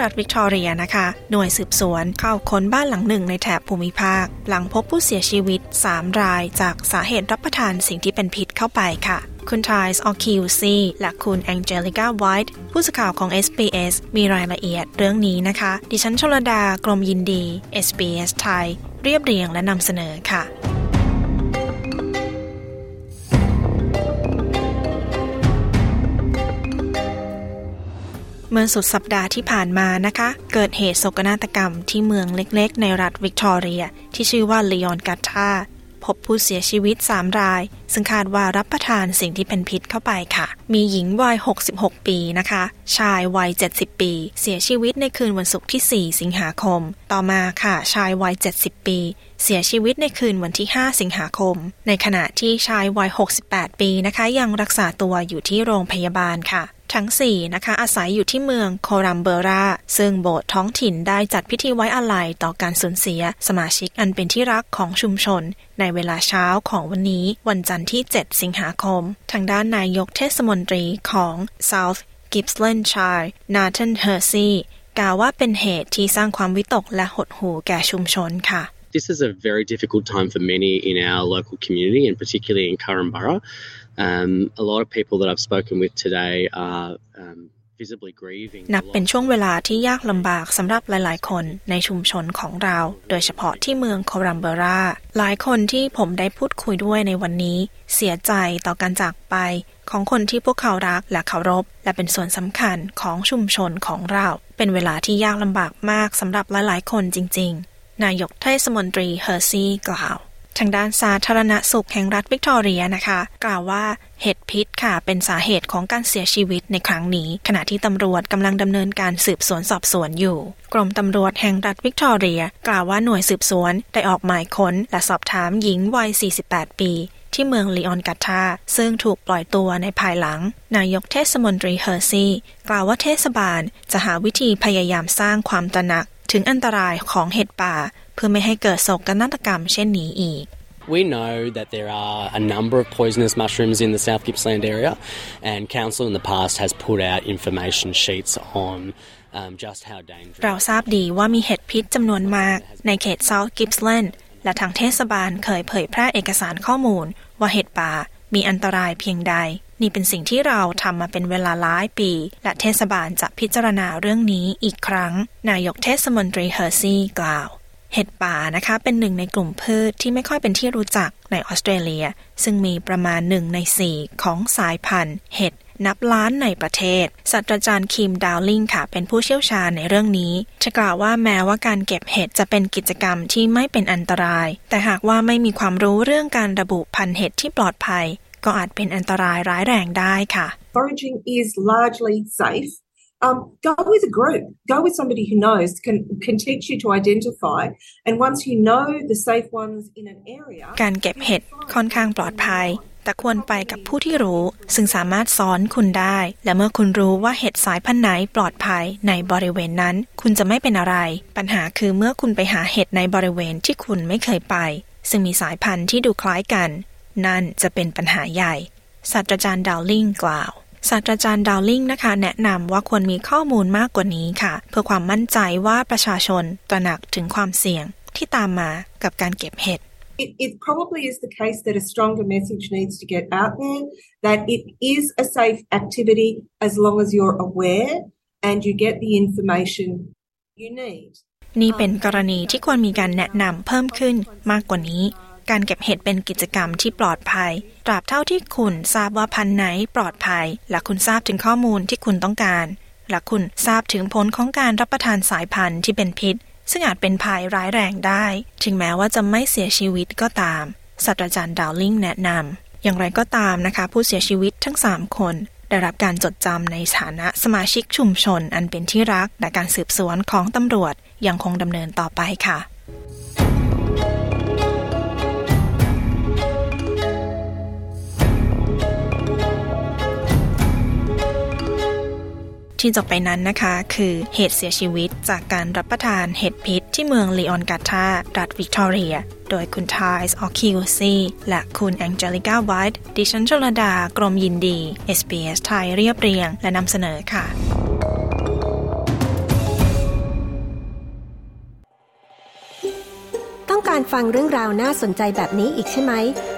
รัฐวิกตอเรียนะคะ หน่วยสืบสวนเข้าค้นบ้านหลังหนึ่งในแถบภูมิภาค หลังพบผู้เสียชีวิต 3 รายจากสาเหตุรับประทานสิ่งที่เป็นพิษเข้าไปค่ะ คุณไทส์ออคิวซีและคุณแองเจลิก้าไวท์ผู้สื่อข่าวของ SBS มีรายละเอียดเรื่องนี้นะคะ ดิฉันชลดากรมยินดี SBS ไทย เรียบเรียงและนำเสนอค่ะ เมื่อสุดสัปดาห์ที่ผ่านมานะคะ เกิดเหตุโศกนาฏกรรมที่เมืองเล็กๆ ในรัฐวิกตอเรีย ที่ชื่อว่าลีออนกัตาพบผู้เสียชีวิต 3 ราย ซึ่งคาดว่ารับประทานสิ่งที่เป็นพิษเข้าไปค่ะ มีหญิงวัย 66 ปีนะคะ ชายวัย 70 ปี เสียชีวิตในคืนวันศุกร์ที่ 4 สิงหาคม ต่อมาค่ะ ชายวัย 70 ปี เสียชีวิตในคืนวันที่ 5 สิงหาคม ในขณะที่ชายวัย 68 ปีนะคะ ยังรักษาตัวอยู่ที่โรงพยาบาลค่ะ ทั้ง 4 นะคะ อาศัยอยู่ที่เมืองโครัมเบราซึ่งโบสถ์ท้องถิ่นได้จัดพิธีไว้อาลัยต่อการสูญเสีย สมาชิกอันเป็นที่รักของชุมชน ในเวลาเช้าของวันนี้ วันจันทร์ที่ 7 สิงหาคม ทางด้านนายกเทศมนตรีของ South Gippslandshire Nathan Hersey กล่าวว่าเป็นเหตุที่สร้างความวิตกและหดหู่แก่ชุมชนค่ะ This is a very difficult time for many in our local community and particularly in Currumbara. Um, a lot of people that I've spoken with today are um, visibly grieving. นับเป็นช่วงเวลาที่ยากลำบากสำหรับหลาย ๆ คนในชุมชนของเรา โดยเฉพาะที่เมืองโครัมเบรา หลายคนที่ผมได้พูดคุยด้วยในวันนี้ เสียใจต่อการจากไป ของคนที่พวกเขารักและเคารพ และเป็นส่วนสำคัญของชุมชนของเรา เป็นเวลาที่ยากลำบากมากสำหรับหลาย ๆ คนจริง ๆ นายกเทศมนตรีเฮอร์ซีกล่าว ทางด้านสาธารณสุขแห่งรัฐวิกตอเรียนะคะ กล่าวว่าเห็ดพิษค่ะ เป็นสาเหตุของการเสียชีวิตในครั้งนี้ ขณะที่ตำรวจกำลังดำเนินการสืบสวนสอบสวนอยู่ กรมตำรวจแห่งรัฐวิกตอเรีย กล่าวว่าหน่วยสืบสวนได้ออกหมายค้น และสอบถามหญิงวัย 48 ปีที่เมืองลีออนกัตาซึ่งถูกปล่อยตัวในภายหลัง นายกเทศมนตรีเฮอร์ซีกล่าวว่าเทศบาลจะหาวิธีพยายามสร้างความตระหนัก ถึงอันตรายของเห็ดป่า เพื่อไม่ให้เกิดโศกนาฏกรรมเช่นนี้อีก We know that there are a number of poisonous mushrooms in the South Gippsland area, and Council in the past has put out information sheets on um, just how dangerous. เราทราบดีว่ามีเห็ดพิษจำนวนมากในเขต South Gippsland และทางเทศบาลเคยเผยแพร่เอกสารข้อมูล ว่าเห็ดป่ามีอันตรายเพียงใด นี่เป็นสิ่งที่เราทำมาเป็นเวลาหลายปี และเทศบาลจะพิจารณาเรื่องนี้อีกครั้ง นายกเทศมนตรีเฮอร์ซี่กล่าว เห็ดป่านะคะเป็นหนึ่งในกลุ่มพืชที่ไม่ค่อยเป็นที่รู้จักในออสเตรเลีย ซึ่งมีประมาณหนึ่งในสี่ของสายพันธุ์ เห็ดนับล้านในประเทศศาสตราจารย์คิมดาวลิงค่ะ เป็นผู้เชี่ยวชาญในเรื่องนี้จะกล่าวว่าแม้ว่าการเก็บเห็ดจะเป็นกิจกรรมที่ไม่เป็นอันตราย แต่หากว่าไม่มีความรู้เรื่องการระบุพันธุ์เห็ดที่ปลอดภัย ก็อาจเป็นอันตรายร้ายแรงได้ค่ะ Foraging is largely safe um, go with a group. Go with somebody who knows, can, can teach you to identify. And once you know the safe ones in an area... การเก็บเห็ดค่อนข้างปลอดภัยแต่ควรไปกับผู้ที่รู้ ซึ่งสามารถสอนคุณได้ และเมื่อคุณรู้ว่าเห็ดสายพันธุ์ไหนปลอดภัยในบริเวณนั้น คุณจะไม่เป็นอะไร ปัญหาคือเมื่อคุณไปหาเห็ดในบริเวณที่คุณไม่เคยไป ซึ่งมีสายพันธุ์ที่ดูคล้ายกัน นั่นจะเป็นปัญหาใหญ่ ศาสตราจารย์ดาวลิงกล่าว ศาสตราจารย์ดาวลิงนะคะ แนะนำว่าควรมีข้อมูลมากกว่านี้ค่ะ เพื่อความมั่นใจว่าประชาชนตระหนักถึงความเสี่ยงที่ตามมากับการเก็บเห็ด It, it probably is the case that a stronger message needs to get out there that it is a safe activity as long as you're aware and you get the information you need. นี่เป็นกรณีที่ควรมีการแนะนำเพิ่มขึ้นมากกว่านี้ การเก็บเห็ดเป็นกิจกรรมที่ปลอดภัย ตราบเท่าที่คุณทราบว่าพันธุ์ไหนปลอดภัย และคุณทราบถึงข้อมูลที่คุณต้องการ และคุณทราบถึงผลของการรับประทานสายพันธุ์ที่เป็นพิษ ซึ่งอาจเป็นภัยร้ายแรงได้ ถึงแม้ว่าจะไม่เสียชีวิตก็ตามศาสตราจารย์ดาวลิงแนะนำอย่างไรก็ตามนะคะ ผู้เสียชีวิตทั้ง 3 คนได้รับการจดจำในฐานะสมาชิกชุมชนอันเป็นที่รัก และการสืบสวนของตำรวจยังคงดำเนินต่อไปค่ะ ที่จบไปนั้นนะคะ คือเหตุเสียชีวิตจากการรับประทานเห็ดพิษที่เมืองลีออนกาตารัฐวิกตอเรีย โดยคุณทายส์ออคิวซีและคุณแองเจลิก้าไวท์ดิฉันชลดากรมยินดี SBS ไทยเรียบเรียง และนำเสนอค่ะต้องการฟังเรื่องราวน่าสนใจแบบนี้อีกใช่ไหม